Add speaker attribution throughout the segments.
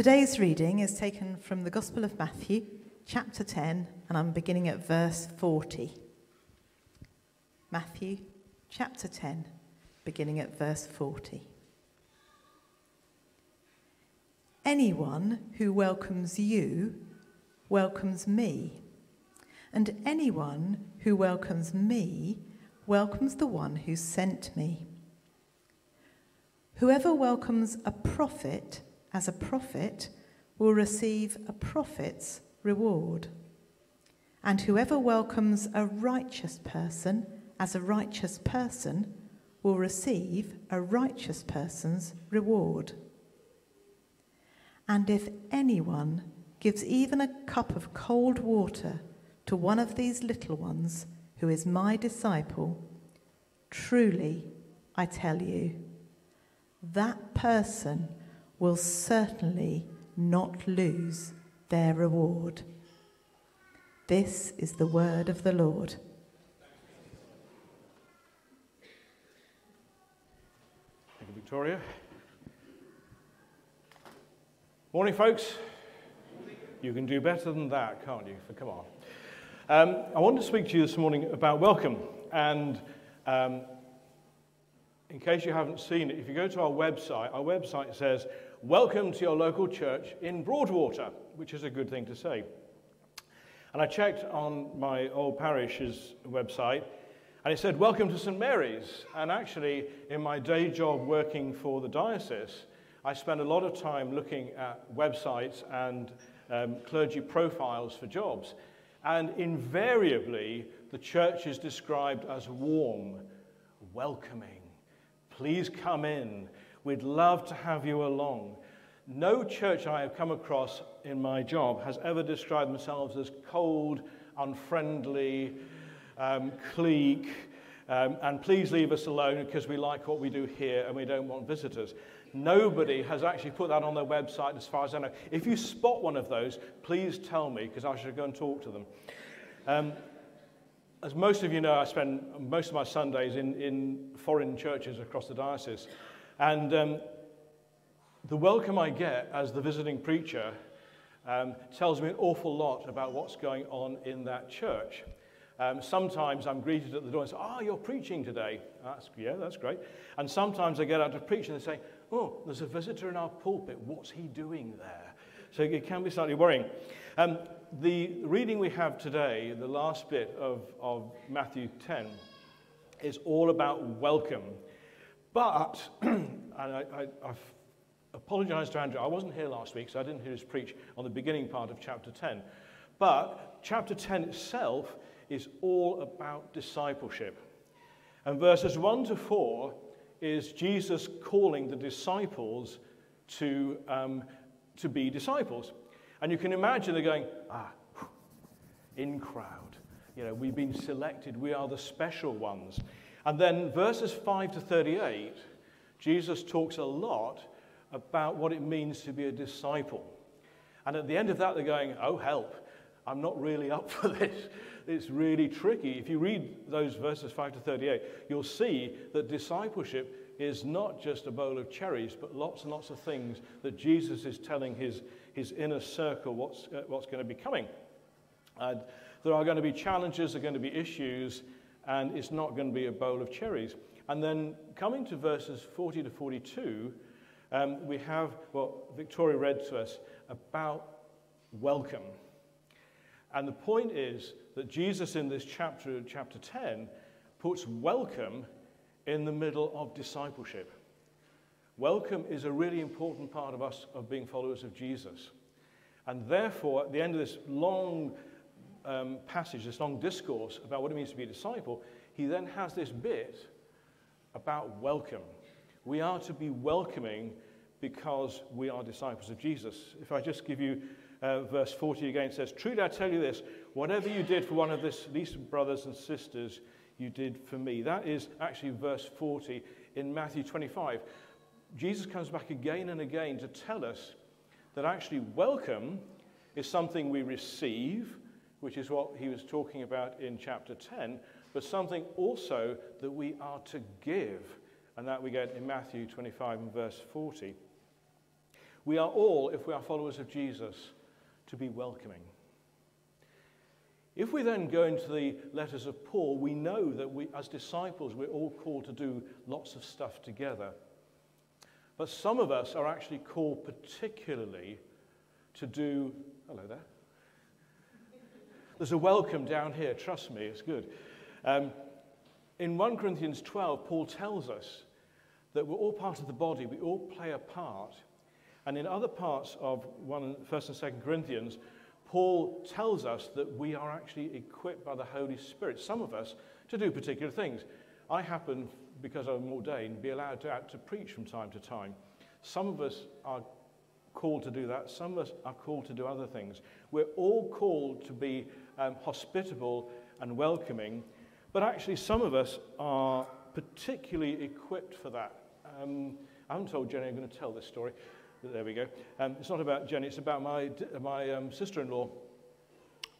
Speaker 1: Today's reading is taken from the Gospel of Matthew, chapter 10, and I'm beginning at verse 40. Matthew, chapter 10, beginning at verse 40. Anyone who welcomes you welcomes me, and anyone who welcomes me welcomes the one who sent me. Whoever welcomes a prophet as a prophet will receive a prophet's reward. And whoever welcomes a righteous person as a righteous person will receive a righteous person's reward. And if anyone gives even a cup of cold water to one of these little ones who is my disciple, truly I tell you, that person will certainly not lose their reward. This is the word of the Lord.
Speaker 2: Thank you, Victoria. Morning, folks. You can do better than that, can't you? Come on. Um, I want to speak to you this morning about welcome. And um, in case you haven't seen it, if you go to our website, our website says Welcome to your local church in Broadwater, which is a good thing to say. And I checked on my old parish's website, and it said, Welcome to St. Mary's. And actually, in my day job working for the diocese, I spend a lot of time looking at websites and um, clergy profiles for jobs. And invariably, the church is described as warm, welcoming. Please come in. We'd love to have you along. No church I have come across in my job has ever described themselves as cold, unfriendly, um, clique, um, and please leave us alone because we like what we do here and we don't want visitors. Nobody has actually put that on their website as far as I know. If you spot one of those, please tell me because I should go and talk to them. Um, as most of you know, I spend most of my Sundays in, in foreign churches across the diocese. And um, the welcome I get as the visiting preacher um, tells me an awful lot about what's going on in that church. Um, sometimes I'm greeted at the door and say, Oh, you're preaching today. That's, yeah, that's great. And sometimes I get out to preach and they say, Oh, there's a visitor in our pulpit. What's he doing there? So it can be slightly worrying. Um, the reading we have today, the last bit of, of Matthew 10, is all about welcome. But, and I, I, I've apologized to Andrew, I wasn't here last week, so I didn't hear his preach on the beginning part of chapter 10. But chapter 10 itself is all about discipleship. And verses 1 to 4 is Jesus calling the disciples to, um, to be disciples. And you can imagine they're going, ah, in crowd. You know, we've been selected, we are the special ones. And then verses 5 to 38, Jesus talks a lot about what it means to be a disciple. And at the end of that, they're going, oh, help, I'm not really up for this. It's really tricky. If you read those verses 5 to 38, you'll see that discipleship is not just a bowl of cherries, but lots and lots of things that Jesus is telling his, his inner circle what's, uh, what's going to be coming. There are going to be challenges, there are going to be issues, and it's not going to be a bowl of cherries. And then coming to verses 40 to 42, um, we have what Victoria read to us about welcome. And the point is that Jesus in this chapter, chapter 10, puts welcome in the middle of discipleship. Welcome is a really important part of us of being followers of Jesus. And therefore, at the end of this long um, passage, this long discourse about what it means to be a disciple, he then has this bit about welcome. We are to be welcoming because we are disciples of Jesus. If I just give you uh, verse 40 again, it says, Truly I tell you this, whatever you did for one of this least brothers and sisters, you did for me. That is actually verse 40 in Matthew 25. Jesus comes back again and again to tell us that actually welcome is something we receive, which is what he was talking about in chapter 10, but something also that we are to give, and that we get in Matthew 25 and verse 40. We are all, if we are followers of Jesus, to be welcoming. If we then go into the letters of Paul, we know that we, as disciples, we're all called to do lots of stuff together. But some of us are actually called particularly to do. Hello there. There's a welcome down here, trust me, it's good. Um, in 1 Corinthians 12, Paul tells us that we're all part of the body, we all play a part. And in other parts of 1, 1st and 2nd Corinthians, Paul tells us that we are actually equipped by the Holy Spirit, some of us, to do particular things. I happen, because I'm ordained, be allowed to, to preach from time to time. Some of us are called to do that, some of us are called to do other things. We're all called to be um, hospitable and welcoming, but actually, some of us are particularly equipped for that. Um, I haven't told Jenny I'm going to tell this story. There we go. Um, it's not about Jenny, it's about my, my um, sister in law.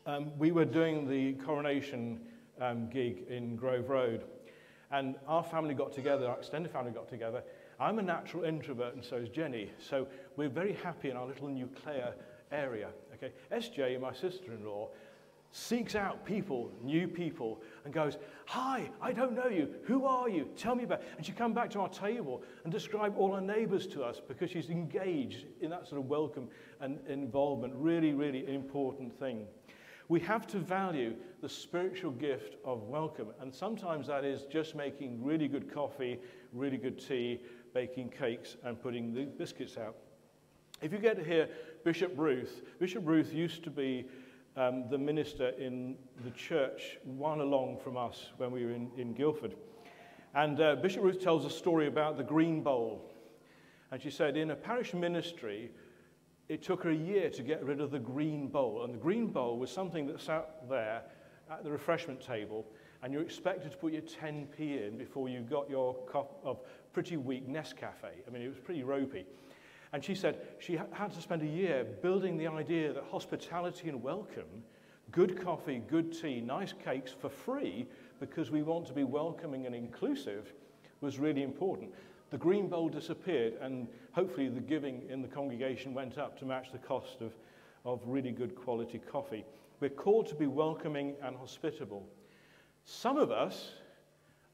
Speaker 2: Um, we were doing the coronation um, gig in Grove Road, and our family got together, our extended family got together. I'm a natural introvert, and so is Jenny. So we're very happy in our little nuclear area. Okay, SJ, my sister in law, seeks out people, new people, and goes, Hi, I don't know you. Who are you? Tell me about it. And she come back to our table and describe all her neighbors to us because she's engaged in that sort of welcome and involvement. Really, really important thing. We have to value the spiritual gift of welcome. And sometimes that is just making really good coffee, really good tea, baking cakes, and putting the biscuits out. If you get to hear Bishop Ruth, Bishop Ruth used to be um, the minister in the church, one along from us when we were in, in Guildford. And uh, Bishop Ruth tells a story about the Green Bowl. And she said, in a parish ministry, it took her a year to get rid of the green bowl. And the green bowl was something that sat there at the refreshment table, and you're expected to put your 10p in before you got your cup of pretty weak Nescafe. I mean, it was pretty ropey. And she said she had to spend a year building the idea that hospitality and welcome, good coffee, good tea, nice cakes for free, because we want to be welcoming and inclusive, was really important. The green bowl disappeared, and hopefully the giving in the congregation went up to match the cost of, of really good quality coffee. We're called to be welcoming and hospitable. Some of us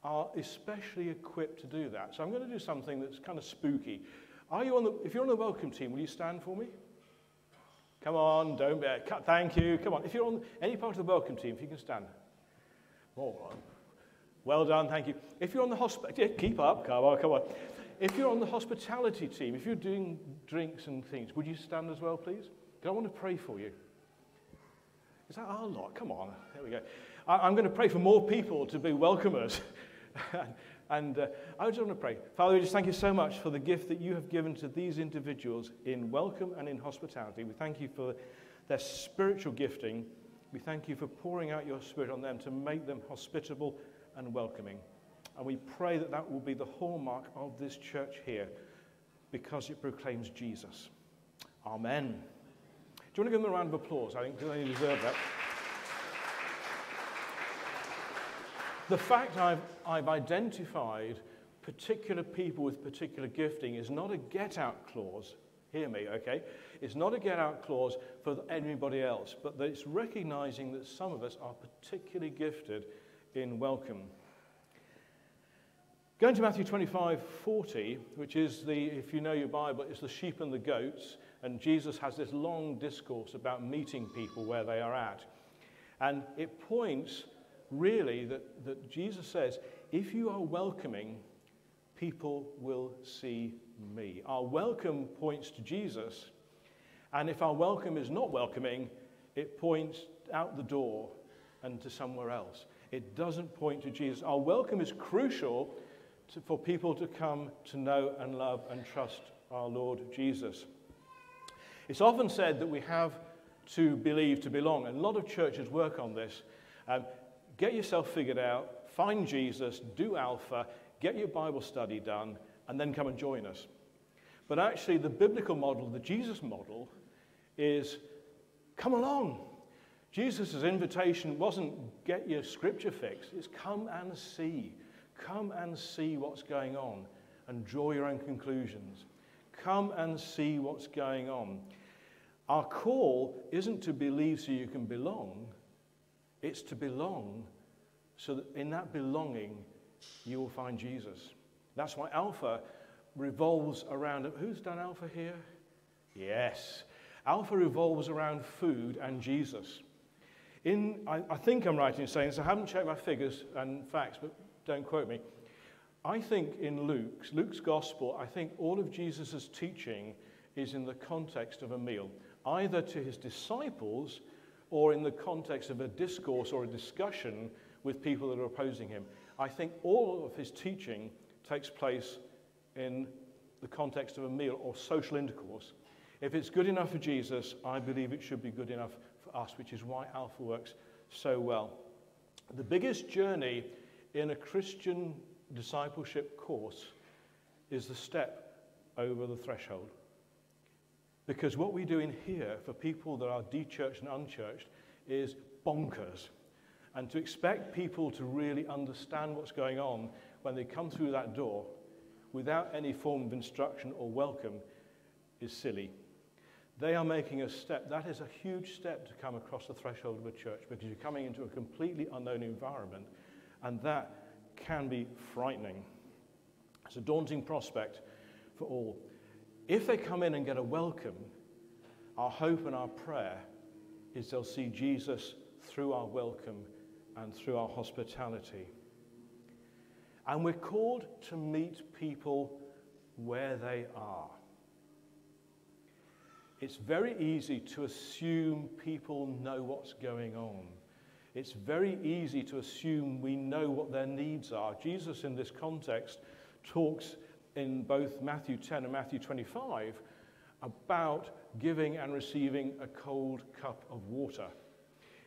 Speaker 2: are especially equipped to do that. So I'm going to do something that's kind of spooky. Are you on the, if you're on the welcome team, will you stand for me? Come on, don't be, thank you, come on. If you're on any part of the welcome team, if you can stand. All right. Well done, thank you. If you're on the hospitality, keep up, come on, come on. If you're on the hospitality team, if you're doing drinks and things, would you stand as well, please? Because I want to pray for you. Is that our lot? Come on, there we go. I, am going to pray for more people to be welcomers. And uh, I just want to pray. Father, we just thank you so much for the gift that you have given to these individuals in welcome and in hospitality. We thank you for their spiritual gifting. We thank you for pouring out your spirit on them to make them hospitable and welcoming. And we pray that that will be the hallmark of this church here because it proclaims Jesus. Amen. Do you want to give them a round of applause? I think they deserve that. The fact I've, I've identified particular people with particular gifting is not a get out clause. Hear me, okay? It's not a get out clause for anybody else, but it's recognizing that some of us are particularly gifted in welcome. Going to Matthew 25 40, which is the, if you know your Bible, it's the sheep and the goats. And Jesus has this long discourse about meeting people where they are at. And it points really that, that Jesus says, if you are welcoming, people will see me. Our welcome points to Jesus, and if our welcome is not welcoming, it points out the door and to somewhere else. It doesn't point to Jesus. Our welcome is crucial to, for people to come to know and love and trust our Lord Jesus. It's often said that we have to believe to belong, and a lot of churches work on this. Um, get yourself figured out, find Jesus, do Alpha, get your Bible study done, and then come and join us. But actually, the biblical model, the Jesus model, is come along. Jesus' invitation wasn't get your scripture fixed, it's come and see. Come and see what's going on and draw your own conclusions. Come and see what's going on. Our call isn't to believe so you can belong, it's to belong so that in that belonging you will find Jesus. That's why Alpha revolves around. Who's done Alpha here? Yes. Alpha revolves around food and Jesus. In, I, I think I'm right in saying this. I haven't checked my figures and facts, but don't quote me. I think in Luke's, Luke's gospel, I think all of Jesus' teaching is in the context of a meal, either to his disciples or in the context of a discourse or a discussion with people that are opposing him. I think all of his teaching takes place in the context of a meal or social intercourse. If it's good enough for Jesus, I believe it should be good enough for us, which is why Alpha works so well. The biggest journey in a Christian discipleship course is the step over the threshold. Because what we do in here for people that are de-churched and unchurched is bonkers. And to expect people to really understand what's going on when they come through that door without any form of instruction or welcome is silly. They are making a step. That is a huge step to come across the threshold of a church because you're coming into a completely unknown environment, and that can be frightening. It's a daunting prospect for all. If they come in and get a welcome, our hope and our prayer is they'll see Jesus through our welcome and through our hospitality. And we're called to meet people where they are. It's very easy to assume people know what's going on. It's very easy to assume we know what their needs are. Jesus, in this context, talks in both Matthew 10 and Matthew 25 about giving and receiving a cold cup of water.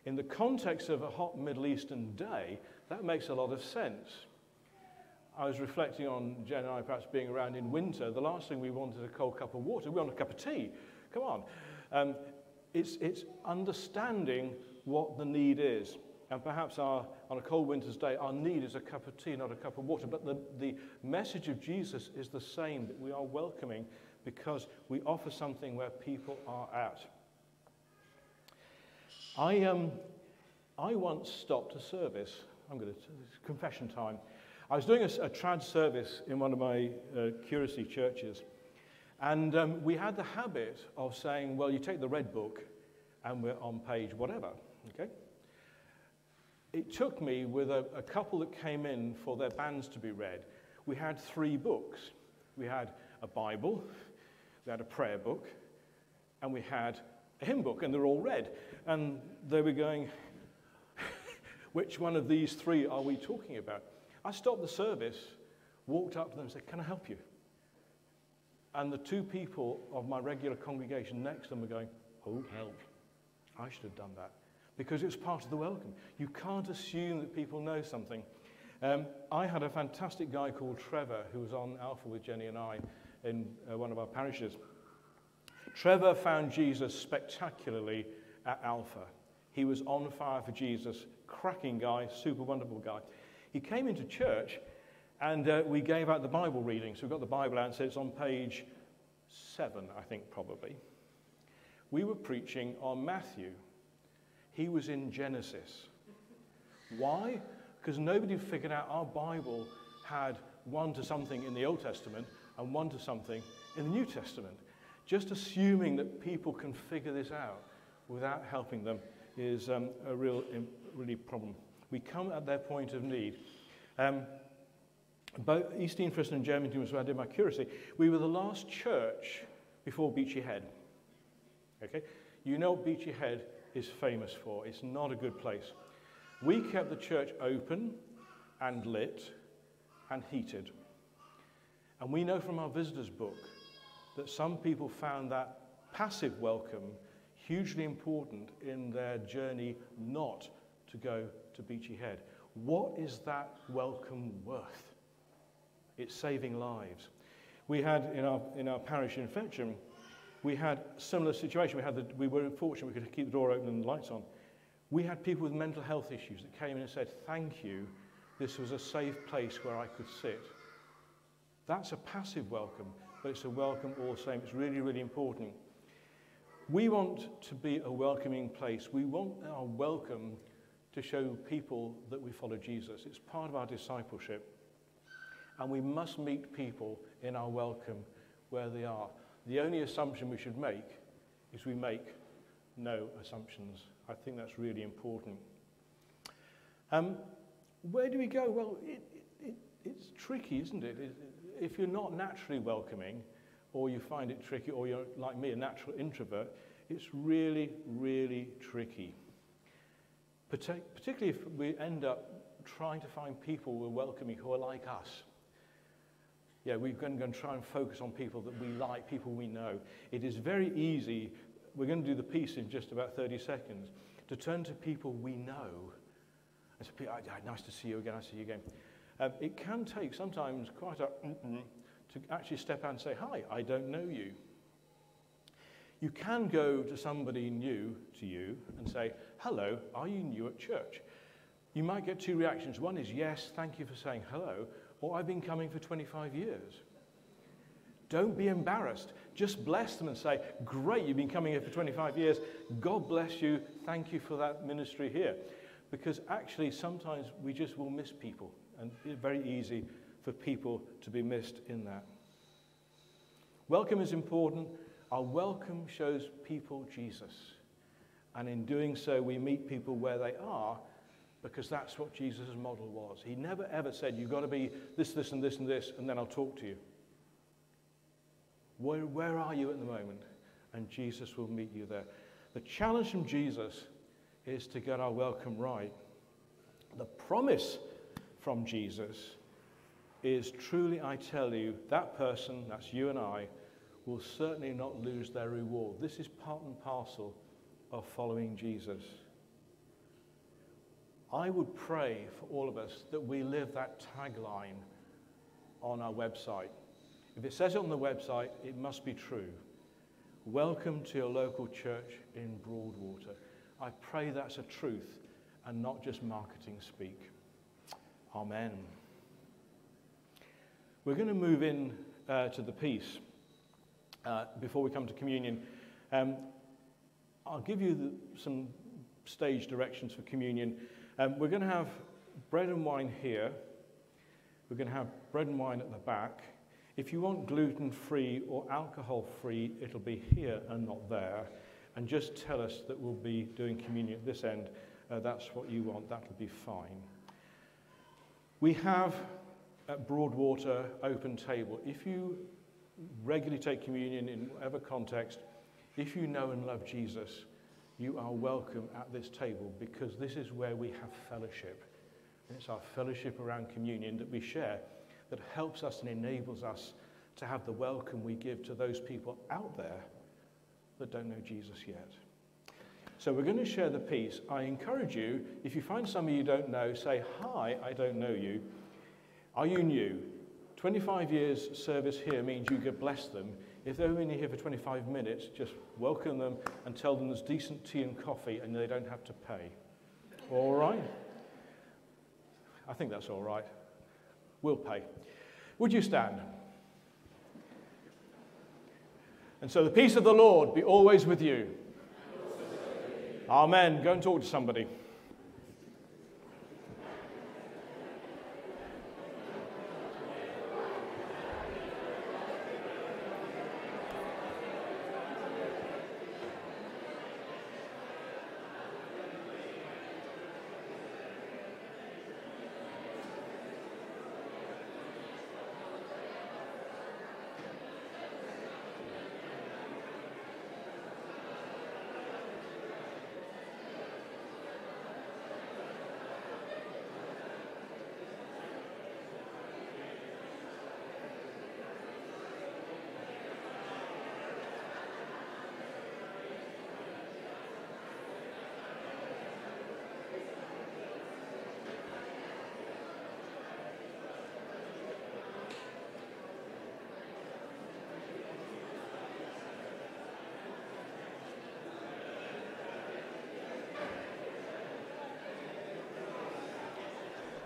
Speaker 2: In the context of a hot Middle Eastern day, that makes a lot of sense. I was reflecting on Jen and I perhaps being around in winter. The last thing we want is a cold cup of water. We want a cup of tea. Come on. Um, it's, it's understanding what the need is. And perhaps our, on a cold winter's day, our need is a cup of tea, not a cup of water. But the, the message of Jesus is the same that we are welcoming because we offer something where people are at. I, um, I once stopped a service. I'm going to, confession time. I was doing a, a trad service in one of my uh, curacy churches. And um, we had the habit of saying, well, you take the red book and we're on page whatever, okay? It took me with a, a couple that came in for their banns to be read. We had three books. We had a Bible, we had a prayer book, and we had a hymn book, and they're all red. And they were going, which one of these three are we talking about? I stopped the service, walked up to them and said, Can I help you? And the two people of my regular congregation next to them were going, Oh, help. I should have done that. Because it was part of the welcome. You can't assume that people know something. Um, I had a fantastic guy called Trevor who was on Alpha with Jenny and I in uh, one of our parishes. Trevor found Jesus spectacularly at Alpha. He was on fire for Jesus, cracking guy, super wonderful guy. He came into church and uh, we gave out the Bible reading. So we got the Bible out and said it's on page seven, I think, probably. We were preaching on Matthew. He was in Genesis. Why? Because nobody figured out our Bible had one to something in the Old Testament and one to something in the New Testament. Just assuming that people can figure this out without helping them is um, a real, really problem. We come at their point of need. Um, both East Dean Friston and Jevington was where I did my curacy. We were the last church before Beachy Head. Okay? You know Beachy Head is famous for. It's not a good place. We kept the church open and lit and heated. And we know from our visitors book that some people found that passive welcome hugely important in their journey not to go to Beachy Head. What is that welcome worth? It's saving lives. We had in our, in our parish in Fetcham, we had similar situation. We, had the, we were fortunate we could keep the door open and the lights on. We had people with mental health issues that came in and said, Thank you, this was a safe place where I could sit. That's a passive welcome. but it's a welcome all the same. It's really, really important. We want to be a welcoming place. We want our welcome to show people that we follow Jesus. It's part of our discipleship. And we must meet people in our welcome where they are. The only assumption we should make is we make no assumptions. I think that's really important. Um, where do we go? Well, it, it, it's tricky, isn't it? it? If you're not naturally welcoming, or you find it tricky, or you're, like me, a natural introvert, it's really, really tricky. Partic particularly if we end up trying to find people we're welcoming, who are like us. Yeah, we're going to try and focus on people that we like, people we know. It is very easy, we're going to do the peace in just about 30 seconds, to turn to people we know and say, nice to see you again, I see you again. Um, it can take sometimes quite a to actually step out and say, hi, I don't know you. You can go to somebody new to you and say, hello, are you new at church? You might get two reactions. One is, yes, thank you for saying hello, or I've been coming for 25 years. Don't be embarrassed. Just bless them and say, Great, you've been coming here for 25 years. God bless you. Thank you for that ministry here. Because actually, sometimes we just will miss people, and it's very easy for people to be missed in that. Welcome is important. Our welcome shows people Jesus. And in doing so, we meet people where they are because that's what Jesus' model was. He never ever said, You've got to be this, this, and this, and this, and then I'll talk to you. Where, where are you at the moment? And Jesus will meet you there. The challenge from Jesus is to get our welcome right. The promise from Jesus is truly, I tell you, that person, that's you and I, will certainly not lose their reward. This is part and parcel of following Jesus. I would pray for all of us that we live that tagline on our website. If it says it on the website, it must be true. Welcome to your local church in Broadwater. I pray that's a truth and not just marketing speak. Amen. We're going to move in uh, to the peace uh, before we come to communion. Um, I'll give you the, some stage directions for communion. Um, we're going to have bread and wine here. We're going to have bread and wine at the back. If you want gluten free or alcohol free, it'll be here and not there and just tell us that we'll be doing communion at this end. Uh, that's what you want, that'll be fine. We have at Broadwater open table. If you regularly take communion in whatever context, if you know and love Jesus, you are welcome at this table because this is where we have fellowship. And it's our fellowship around communion that we share that helps us and enables us to have the welcome we give to those people out there that don't know Jesus yet. So we're going to share the peace. I encourage you, if you find somebody you don't know, say, Hi, I don't know you. Are you new? 25 years service here means you could bless them. If they're only here for 25 minutes, just welcome them and tell them there's decent tea and coffee and they don't have to pay. All right? I think that's all right. We'll pay. Would you stand? And so the peace of the Lord be always with you. Amen. Go and talk to somebody.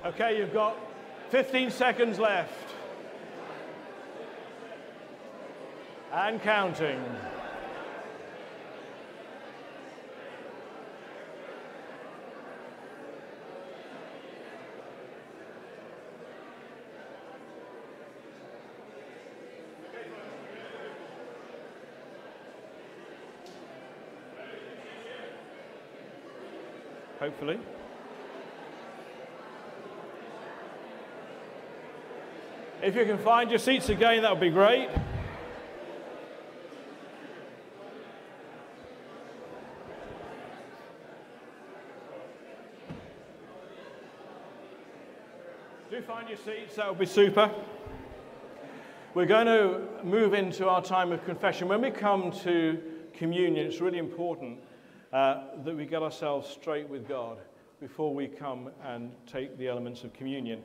Speaker 2: Okay, you've got 15 seconds left. and counting. Hopefully. If you can find your seats again, that would be great. Do find your seats, that would be super. We're going to move into our time of confession. When we come to communion, it's really important uh, that we get ourselves straight with God before we come and take the elements of communion.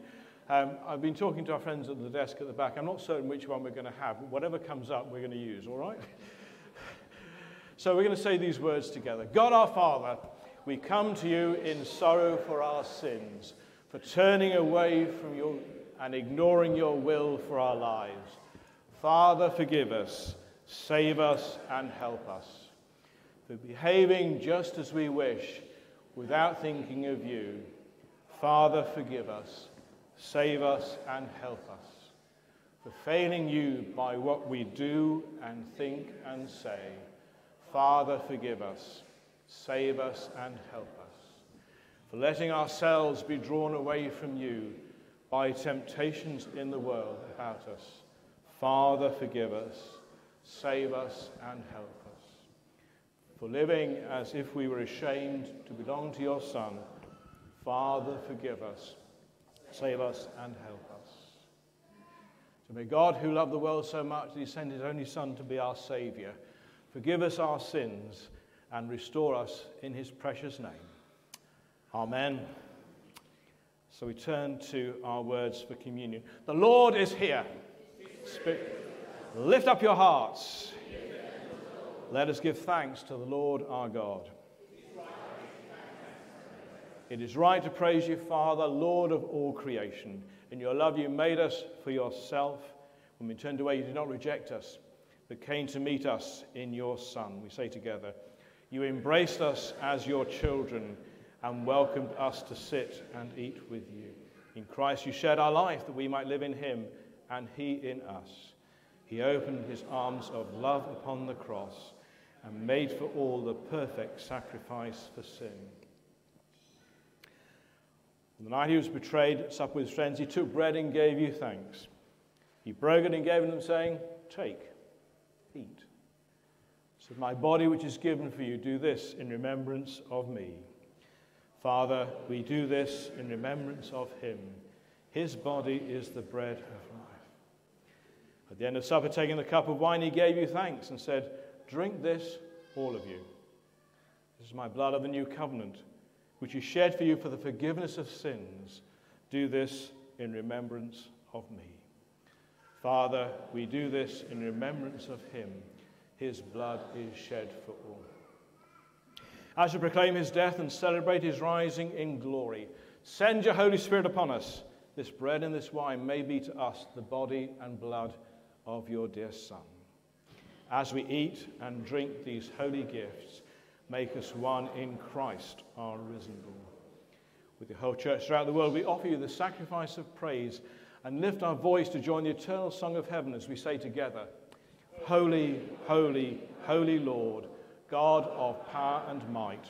Speaker 2: Um, I've been talking to our friends at the desk at the back. I'm not certain which one we're going to have, whatever comes up, we're going to use, all right? so we're going to say these words together God our Father, we come to you in sorrow for our sins for turning away from your and ignoring your will for our lives. Father, forgive us, save us, and help us. For behaving just as we wish without thinking of you. Father, forgive us, save us, and help us. For failing you by what we do and think and say. Father, forgive us, save us, and help us for letting ourselves be drawn away from you by temptations in the world about us. Father, forgive us, save us, and help us. For living as if we were ashamed to belong to your Son. Father, forgive us, save us, and help us. So may God, who loved the world so much that he sent his only Son to be our Saviour, forgive us our sins and restore us in his precious name. Amen. So we turn to our words for communion. The Lord is here. Spirit, lift up your hearts. Let us give thanks to the Lord our God. It is right to praise you, Father, Lord of all creation. In your love, you made us for yourself. When we turned away, you did not reject us, but came to meet us in your Son. We say together, You embraced us as your children and welcomed us to sit and eat with you. In Christ, you shared our life that we might live in him and he in us. He opened his arms of love upon the cross and made for all the perfect sacrifice for sin. On the night he was betrayed at supper with his friends, he took bread and gave you thanks. He broke it and gave them, saying, Take, eat. So my body, which is given for you, do this in remembrance of me. Father, we do this in remembrance of him. His body is the bread of life. At the end of supper, taking the cup of wine, he gave you thanks and said, Drink this, all of you. This is my blood of the new covenant, which is shed for you for the forgiveness of sins. Do this in remembrance of me. Father, we do this in remembrance of him. His blood is shed for all. As we proclaim his death and celebrate his rising in glory, send your Holy Spirit upon us. This bread and this wine may be to us the body and blood of your dear Son. As we eat and drink these holy gifts, make us one in Christ, our risen Lord. With the whole church throughout the world, we offer you the sacrifice of praise and lift our voice to join the eternal song of heaven as we say together, Holy, holy, holy Lord God of power and might.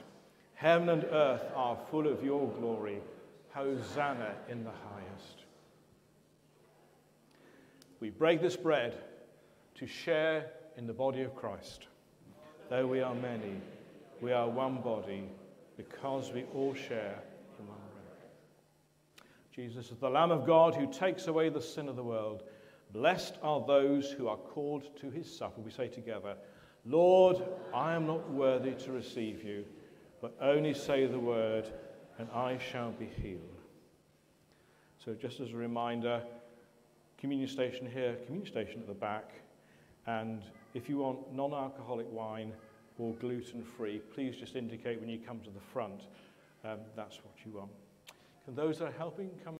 Speaker 2: Heaven and earth are full of your glory. Hosanna in the highest. We break this bread to share in the body of Christ. Though we are many, we are one body because we all share in one bread. Jesus is the Lamb of God who takes away the sin of the world. Blessed are those who are called to his supper. We say together, Lord, I am not worthy to receive you, but only say the word, and I shall be healed. So, just as a reminder, communion station here, communion station at the back, and if you want non alcoholic wine or gluten-free, please just indicate when you come to the front um, that's what you want. Can those that are helping come